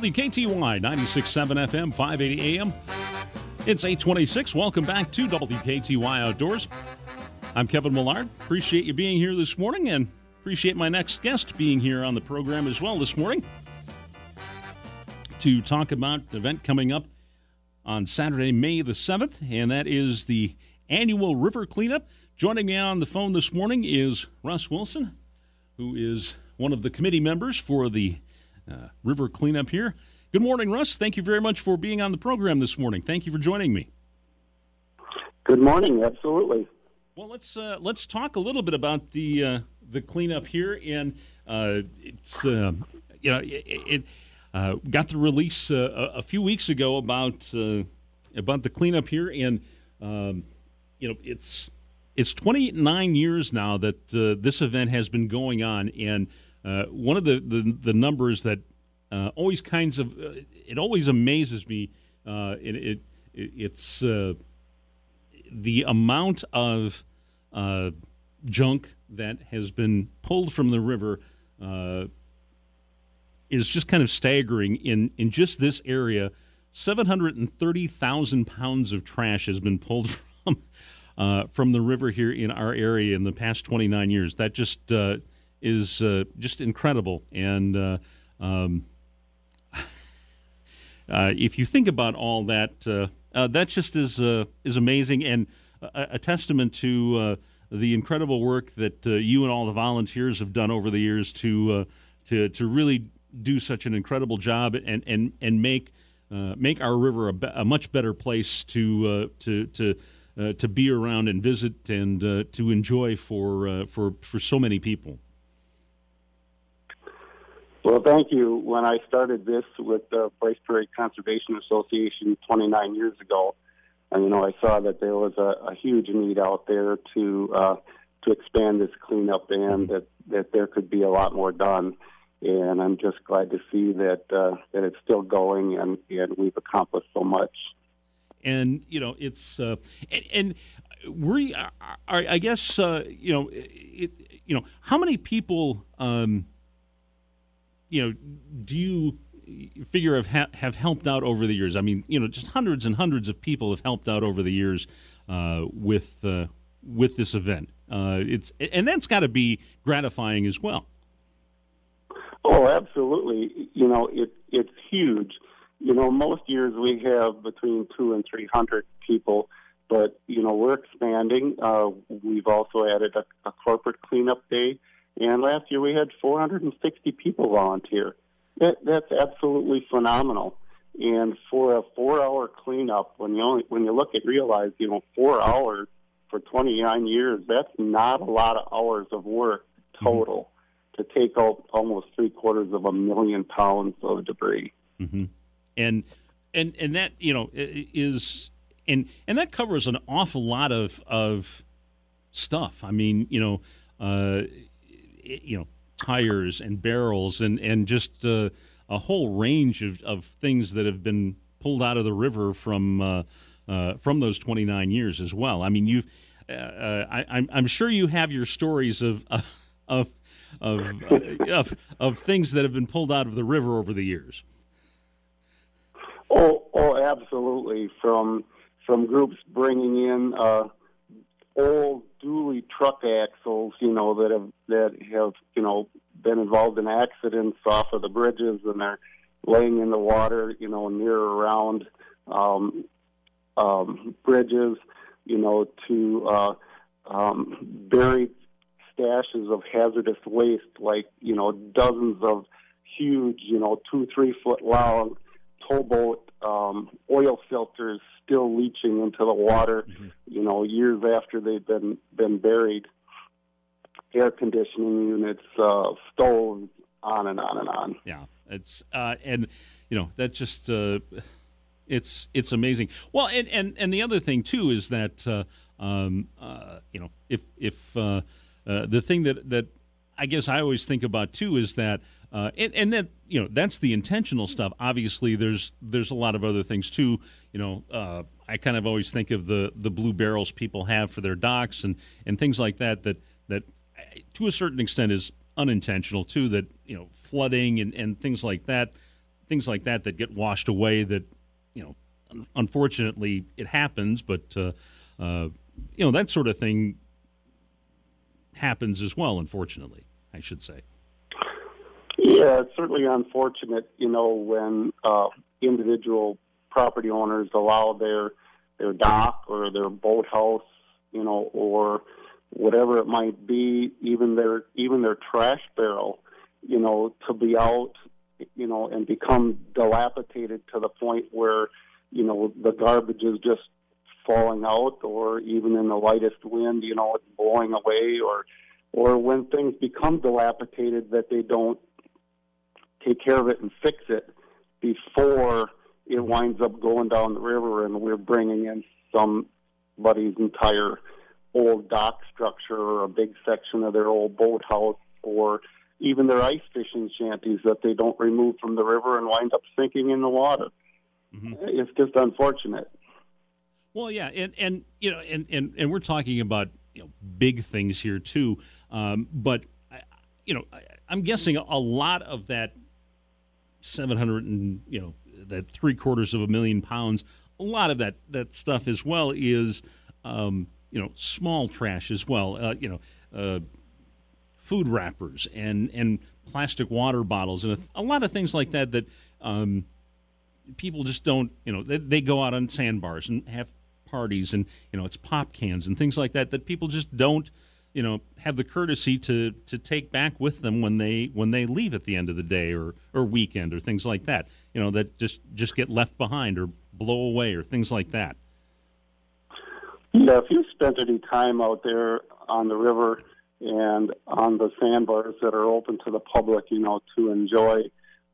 WKTY 96.7 FM, 580 AM. It's 826. Welcome back to WKTY Outdoors. I'm Kevin Millard. Appreciate you being here this morning and appreciate my next guest being here on the program as well this morning to talk about an event coming up on Saturday, May the 7th, and that is the annual river cleanup. Joining me on the phone this morning is Russ Wilson, who is one of the committee members for the uh, river cleanup here. Good morning, Russ. Thank you very much for being on the program this morning. Thank you for joining me. Good morning. Absolutely. Well, let's uh, let's talk a little bit about the uh, the cleanup here, and uh, it's uh, you know it, it uh, got the release uh, a few weeks ago about about the cleanup here, and um, you know it's it's 29 years now that this event has been going on, and one of the, the, the numbers that always kinds of it always amazes me. it, it it's the amount of uh, junk that has been pulled from the river uh, is just kind of staggering. In in just this area, seven hundred and thirty thousand pounds of trash has been pulled from uh, from the river here in our area in the past twenty nine years. That just uh, is uh, just incredible and. Uh, um, if you think about all that, that just is is amazing, and a, a testament to uh, the incredible work that uh, you and all the volunteers have done over the years to uh, to to really do such an incredible job and and and make uh, make our river a, a, much better place to uh, to to uh, to be around and visit and to enjoy for for for so many people. Well, thank you. When I started this with the Bryce Prairie Conservation Association 29 years ago, you know, I saw that there was a, a huge need out there to uh, to expand this cleanup, and that that there could be a lot more done. And I'm just glad to see that uh, that it's still going, and and we've accomplished so much. And you know, it's uh, and, and we, I guess, uh, you know, it, you know, how many people, um, you know, do you figure have ha- have helped out over the years. I mean, you know, just hundreds and hundreds of people have helped out over the years uh, with uh, with this event. Uh, it's and that's got to be gratifying as well. Oh, absolutely. You know, it it's huge. You know, most years we have between two and three hundred people, but you know we're expanding. Uh, we've also added a, a corporate cleanup day, and last year we had 460 people volunteer. That, that's absolutely phenomenal. And for a four-hour cleanup, when you only when you look at realize, you know, four hours for 29 years, that's not a lot of hours of work total mm-hmm. to take out almost three quarters of a million pounds of debris. Mm-hmm. And and and that you know is and and that covers an awful lot of of stuff. I mean, you know, uh, you know tires and barrels and and just uh, a whole range of, of things that have been pulled out of the river from uh, uh, from those 29 years as well. I mean, you've uh, uh, I, I'm I'm sure you have your stories of of of, of of things that have been pulled out of the river over the years. Oh, oh, absolutely. From from groups bringing in uh, old dually truck axles, you know, that have that have you know been involved in accidents off of the bridges, and they're laying in the water, you know, near around um, um, bridges, you know, to uh, um, buried stashes of hazardous waste, like you know, dozens of huge, you know, two three foot long towboat um, oil filters still leaching into the water, mm-hmm. you know, years after they've been been buried. Air conditioning units, uh, stoves, on and on and on. Yeah, it's uh, and you know that's just uh, it's it's amazing. Well, and, and and the other thing too is that uh, um, uh, you know if if uh, uh, the thing that that I guess I always think about too is that uh, and, and you know that's the intentional stuff. Obviously, there's there's a lot of other things too. You know, uh, I kind of always think of the the blue barrels people have for their docks and and things like that. That that to a certain extent is unintentional too. That you know flooding and and things like that. things like that that get washed away. That you know, unfortunately, it happens, but uh, uh, you know that sort of thing happens as well. Unfortunately, I should say. Yeah, it's certainly unfortunate, you know, when uh, individual property owners allow their their dock or their boathouse, you know, or whatever it might be, even their even their trash barrel, you know, to be out, you know, and become dilapidated to the point where, you know, the garbage is just falling out, or even in the lightest wind, you know, it's blowing away, or or when things become dilapidated that they don't take care of it and fix it before it winds up going down the river and we're bringing in somebody's entire old dock structure or a big section of their old boathouse or even their ice fishing shanties that they don't remove from the river and wind up sinking in the water. Mm-hmm. It's just unfortunate. Well, yeah, and and you know, and and, and we're talking about you know big things here too, um, but you know, I, I'm guessing a lot of that 700 and you know that three quarters of a million pounds. A lot of that that stuff as well is um, you know small trash as well. Uh, you know, uh, food wrappers and and plastic water bottles and a, a lot of things like that that um, people just don't. You know, they, they go out on sandbars and have parties and you know it's pop cans and things like that that people just don't you know have the courtesy to to take back with them when they when they leave at the end of the day or or weekend or things like that. You know that just just get left behind or blow away or things like that. Yeah if you spent any time out there on the river and on the sandbars that are open to the public you know to enjoy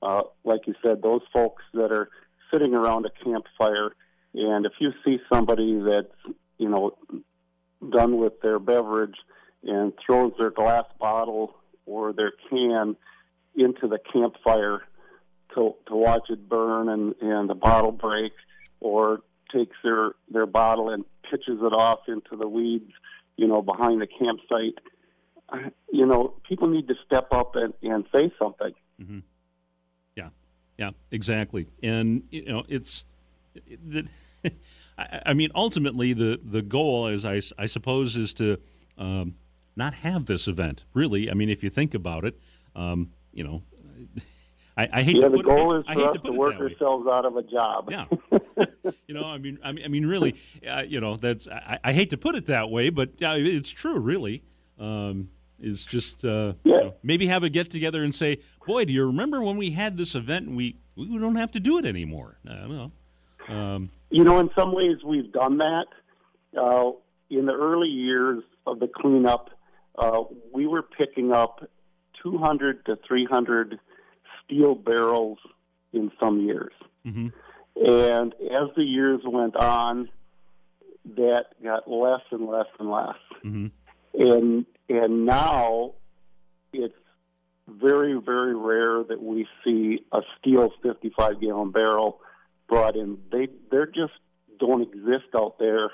uh, like you said those folks that are sitting around a campfire and if you see somebody that's you know done with their beverage and throws their glass bottle or their can into the campfire to to watch it burn and and the bottle break or takes their their bottle and pitches it off into the weeds you know behind the campsite. You know people need to step up and and say something. Mm-hmm. yeah. Yeah exactly. And you know it's that I, I mean ultimately the the goal is I, I suppose is to um, not have this event. Really, I mean, if you think about it, um, you know, I, I hate. Yeah, to the put goal it, is for us to, to work ourselves out of a job. Yeah, you know, I mean, I mean, I mean, really, uh, you know, that's. I, I, hate to put it that way, but uh, it's true. Really, um, is just uh, yeah. you know, maybe have a get together and say, "Boy, do you remember when we had this event and we we don't have to do it anymore?" I don't know. Um, you know, in some ways, we've done that. Uh, in the early years of the cleanup, uh, we were picking up 200 to 300 steel barrels in some years. Mm-hmm. And as the years went on, that got less and less and less. Mm-hmm. And and now it's very very rare that we see a steel 55 gallon barrel brought in. They they just don't exist out there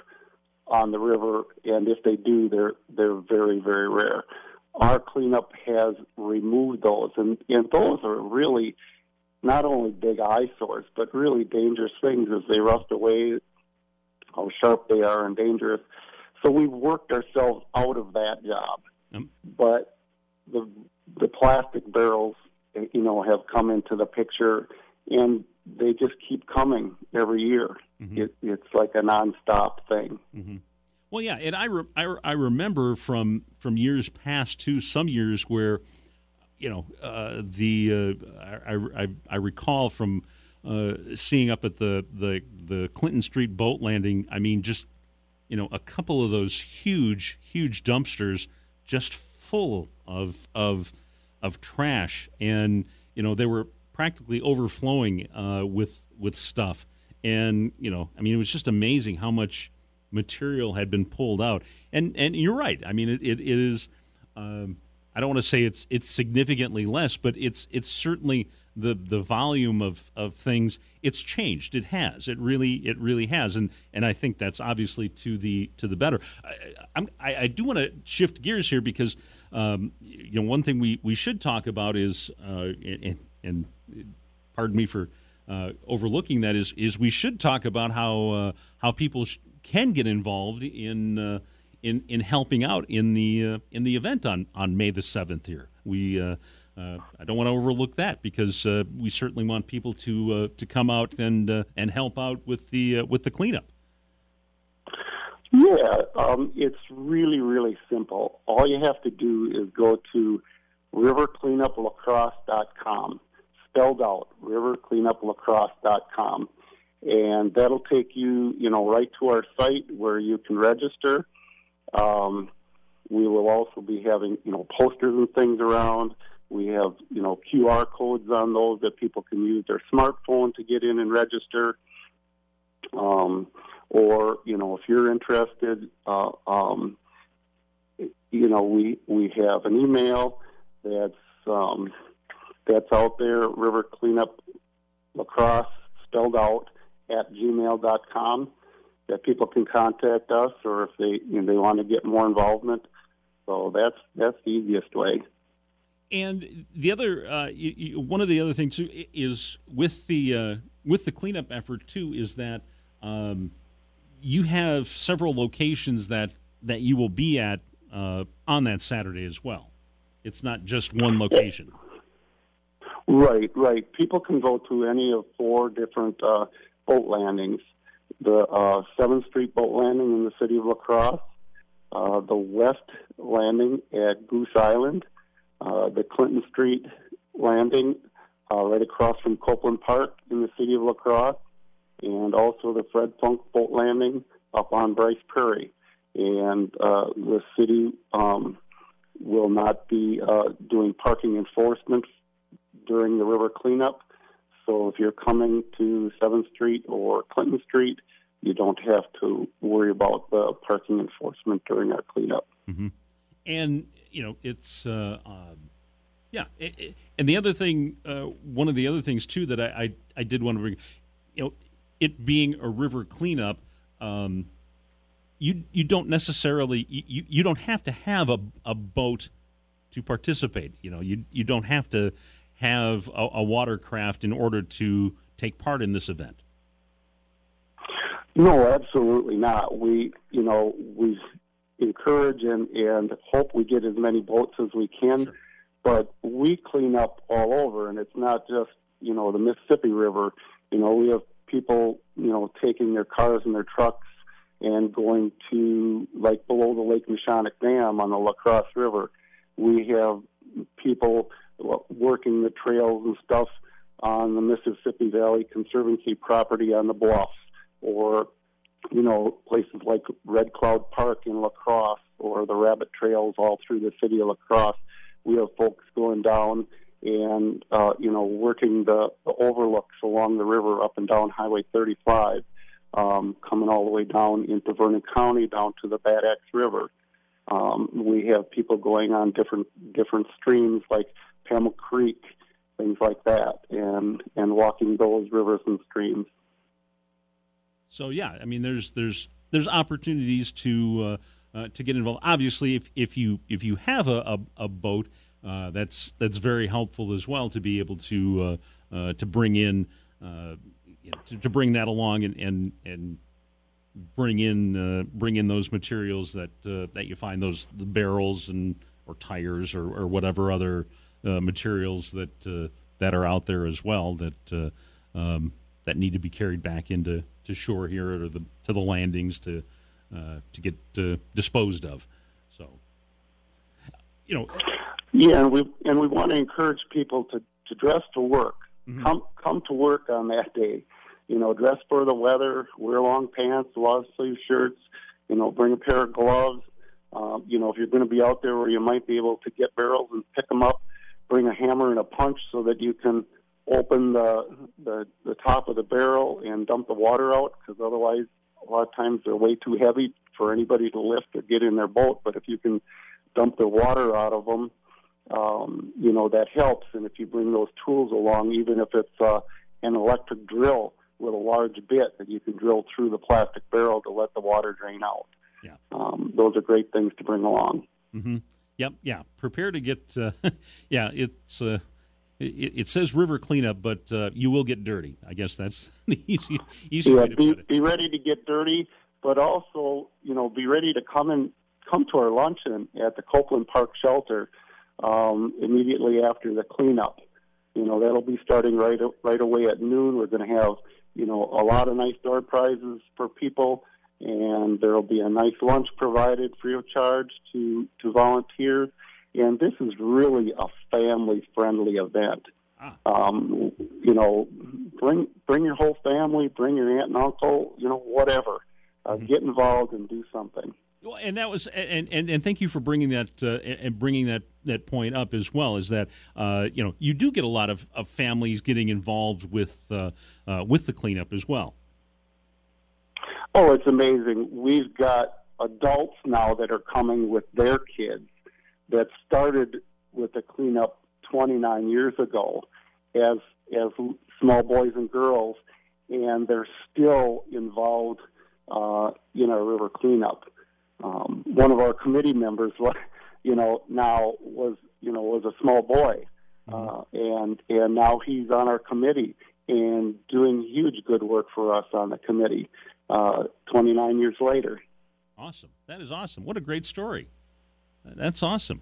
on the river, and if they do, they're they're very very rare. Our cleanup has removed those, and and those are really not only big eyesores, but really dangerous things as they rust away. How sharp they are and dangerous. So we've worked ourselves out of that job, but the the plastic barrels, you know, have come into the picture, and they just keep coming every year. Mm-hmm. It, it's like a nonstop thing. Mm-hmm. Well, yeah, and I, re- I, I remember from from years past too. Some years where, you know, uh, the uh, I, I, I recall from uh, seeing up at the, the the Clinton Street boat landing. I mean, just you know, a couple of those huge huge dumpsters just full of of of trash, and you know they were practically overflowing uh, with with stuff. And you know, I mean, it was just amazing how much material had been pulled out. And and you're right. I mean, it, it, it is. Um, I don't want to say it's it's significantly less, but it's it's certainly the the volume of, of things. It's changed. It has. It really it really has. And and I think that's obviously to the to the better. I, I, I do want to shift gears here because um, you know one thing we, we should talk about is uh, and, and pardon me for uh, overlooking that is is we should talk about how uh, how people sh- can get involved in uh, in in helping out in the uh, in the event on on May the seventh. Here, we uh, uh, I don't want to overlook that because we certainly want people to to come out and and help out with the with the cleanup. Yeah, um, it's really, really simple. All you have to do is go to rivercleanuplacrosse.com, spelled out, rivercleanuplacrosse.com. And that'll take you, you know, right to our site where you can register. Um, we will also be having, you know, posters and things around. We have, you know, QR codes on those that people can use their smartphone to get in and register. Um, or you know, if you're interested, uh, um, you know, we we have an email that's um, that's out there, River Cleanup Lacrosse spelled out at gmail.com that people can contact us or if they you know, they want to get more involvement. So that's that's the easiest way. And the other uh, you, you, one of the other things is with the uh, with the cleanup effort too is that um, you have several locations that that you will be at uh, on that Saturday as well. It's not just one location. Right, right. People can go to any of four different uh, boat landings. The uh, Seventh Street boat landing in the city of La Crosse, uh, the West landing at Goose Island, uh, the Clinton Street landing uh, right across from Copeland Park in the city of La Crosse, and also the Fred Funk boat landing up on Bryce Prairie. And uh, the city um, will not be uh, doing parking enforcement during the river cleanup. So if you're coming to 7th Street or Clinton Street, you don't have to worry about the parking enforcement during our cleanup. Mm-hmm. And, you know, it's. Uh, um, yeah, it, it, and the other thing, uh, one of the other things too that I, I, I did want to bring, you know, it being a river cleanup, um, you you don't necessarily you, you don't have to have a, a boat to participate. You know, you you don't have to have a, a watercraft in order to take part in this event. No, absolutely not. We you know we encourage and and hope we get as many boats as we can, sure. but we clean up all over, and it's not just you know the Mississippi River. You know, we have people, you know, taking their cars and their trucks and going to like below the Lake Neshonoc Dam on the La Crosse River. We have people working the trails and stuff on the Mississippi Valley Conservancy property on the bluffs, or you know places like Red Cloud Park in La Crosse, or the rabbit trails all through the city of La Crosse. We have folks going down and uh, you know working the, the overlooks along the river up and down Highway 35, um, coming all the way down into Vernon County down to the Bad Axe River. Um, we have people going on different different streams like Pammel Creek, things like that, and and walking those rivers and streams. So yeah, I mean, there's there's there's opportunities to uh, uh, to get involved. Obviously, if if you if you have a, a, a boat uh, that's that's very helpful as well to be able to uh, uh, to bring in uh, you know, to, to, bring that along and and, and bring in bring in those materials that that you find those the barrels and or tires or, or whatever other materials that that are out there as well that um, that need to be carried back into to shore here or the to the landings to to get disposed of. So you know yeah, and we and we want to encourage people to, to dress to work. Mm-hmm. Come come to work on that day. You know, dress for the weather. Wear long pants, long sleeve shirts. You know, bring a pair of gloves. Um, you know, if you're going to be out there where you might be able to get barrels and pick them up, bring a hammer and a punch so that you can open the the, the top of the barrel and dump the water out. Because otherwise, a lot of times they're way too heavy for anybody to lift or get in their boat. But if you can dump the water out of them um, you know, that helps. And if you bring those tools along, even if it's uh, an electric drill with a large bit that you can drill through the plastic barrel to let the water drain out. Yeah. Um, those are great things to bring along. Mm-hmm. Yep. Yeah. Prepare to get. Uh, yeah. It's. Uh, it, it, says river cleanup, but uh, you will get dirty. I guess that's the easy easy yeah, way to be, put it. Be ready to get dirty, but also you know be ready to come and come to our luncheon at the Copeland Park Shelter um, immediately after the cleanup. You know that'll be starting right right away at noon. We're going to have you know a lot of nice door prizes for people, and there will be a nice lunch provided free of charge to to volunteers. And this is really a family friendly event. Ah. Um, you know, bring bring your whole family, bring your aunt and uncle, you know, whatever. Uh, mm-hmm. Get involved and do something. Well, and that was and, and, and thank you for bringing that uh, and bringing that, that point up as well. Is that uh, you know you do get a lot of, of families getting involved with uh, uh with the cleanup as well. Oh, it's amazing. We've got adults now that are coming with their kids that started with the cleanup 29 years ago as as small boys and girls, and they're still involved uh, in our river cleanup. Um, one of our committee members, you know, now was you know was a small boy, mm-hmm. uh, and and now he's on our committee and doing huge good work for us on the committee. Uh, 29 years later. Awesome. That is awesome. What a great story. That's awesome.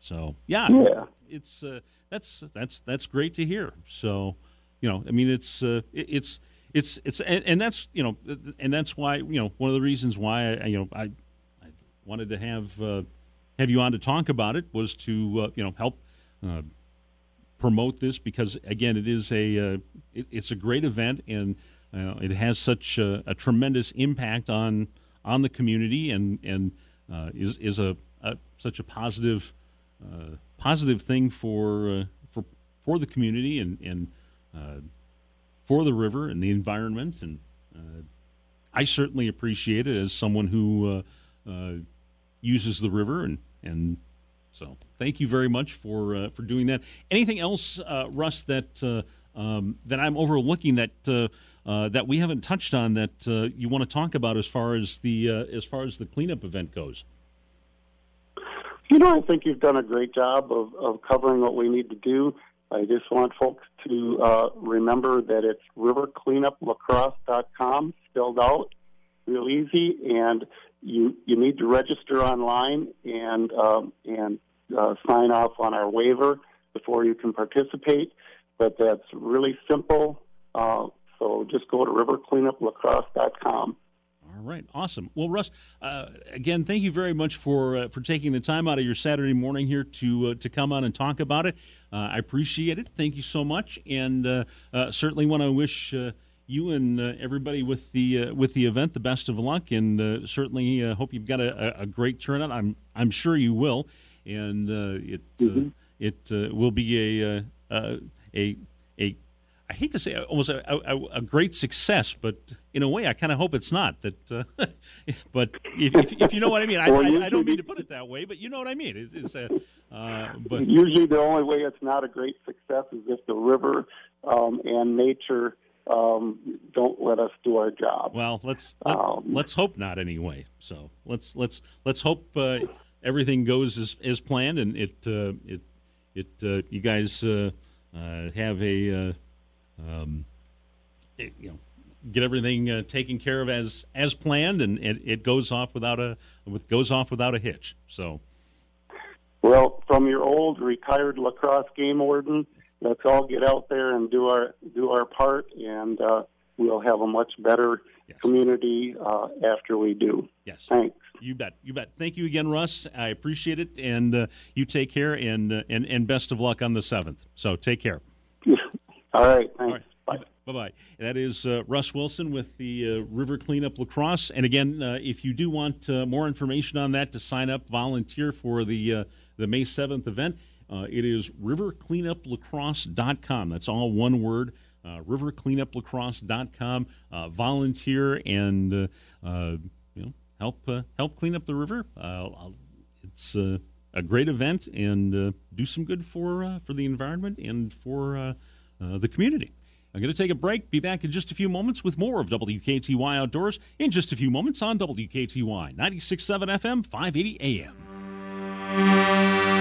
So yeah, yeah. it's uh, that's that's that's great to hear. So you know, I mean, it's uh, it's it's it's and, and, that's you know, and that's why you know one of the reasons why I you know I, I wanted to have uh, have you on to talk about it was to uh, you know help uh, promote this because again, it is a uh, it, it's a great event and it has such a, a, tremendous impact on on the community and and is is a, a such a positive uh, positive thing for uh, for for the community and and uh, for the river and the environment. And I certainly appreciate it as someone who uses the river and and so thank you very much for uh, for doing that. Anything else, uh, Russ, that uh, um, that I'm overlooking that that we haven't touched on that you want to talk about as far as the as far as the cleanup event goes? You know, I think you've done a great job of, of covering what we need to do. I just want folks to uh, remember that it's rivercleanuplacrosse.com, spelled out, real easy, and you you need to register online and um, and uh, sign off on our waiver before you can participate. But that's really simple. Uh, so just go to rivercleanuplacrosse.com. All right, awesome. Well, Russ, uh, again, thank you very much for uh, for taking the time out of your Saturday morning here to uh, to come on and talk about it. Uh, I appreciate it. Thank you so much, and uh, uh, certainly want to wish you and everybody with the with the event the best of luck, and certainly hope you've got a, a, great turnout. I'm I'm sure you will, and it mm-hmm. it will be a a a, a I hate to say almost a, a, a, great success, but in a way, I kind of hope it's not. That, uh, but if, if, if, you know what I mean, I, I, I, don't mean to put it that way, but you know what I mean. It's, it's a, uh, but usually the only way it's not a great success is if the river um, and nature um, don't let us do our job. Well, let's let, um, let us hope not anyway. So let's let's let's hope uh, everything goes as, as planned, and it uh, it it uh, you guys uh, have a um, it, you know, get everything uh, taken care of as as planned, and it, it goes off without a with, goes off without a hitch. So, well, from your old retired La Crosse game warden, let's all get out there and do our do our part, and uh, we'll have a much better yes. community uh, after we do. Yes, thanks. You bet. You bet. Thank you again, Russ. I appreciate it, and uh, you take care, and uh, and and best of luck on the seventh. So take care. All right. Thanks. All right. Bye. Bye bye. That is uh, Russ Wilson with the uh, River Cleanup Lacrosse. And again, uh, if you do want uh, more information on that to sign up, volunteer for the uh, the May 7th event, uh, it is rivercleanuplacrosse.com. That's all one word. Uh, rivercleanuplacrosse.com. Uh, volunteer and uh, you know help help clean up the river. it's a great event and do some good for for the environment and for the community. I'm going to take a break. Be back in just a few moments with more of WKTY Outdoors in just a few moments on WKTY 96.7 FM, 580 AM.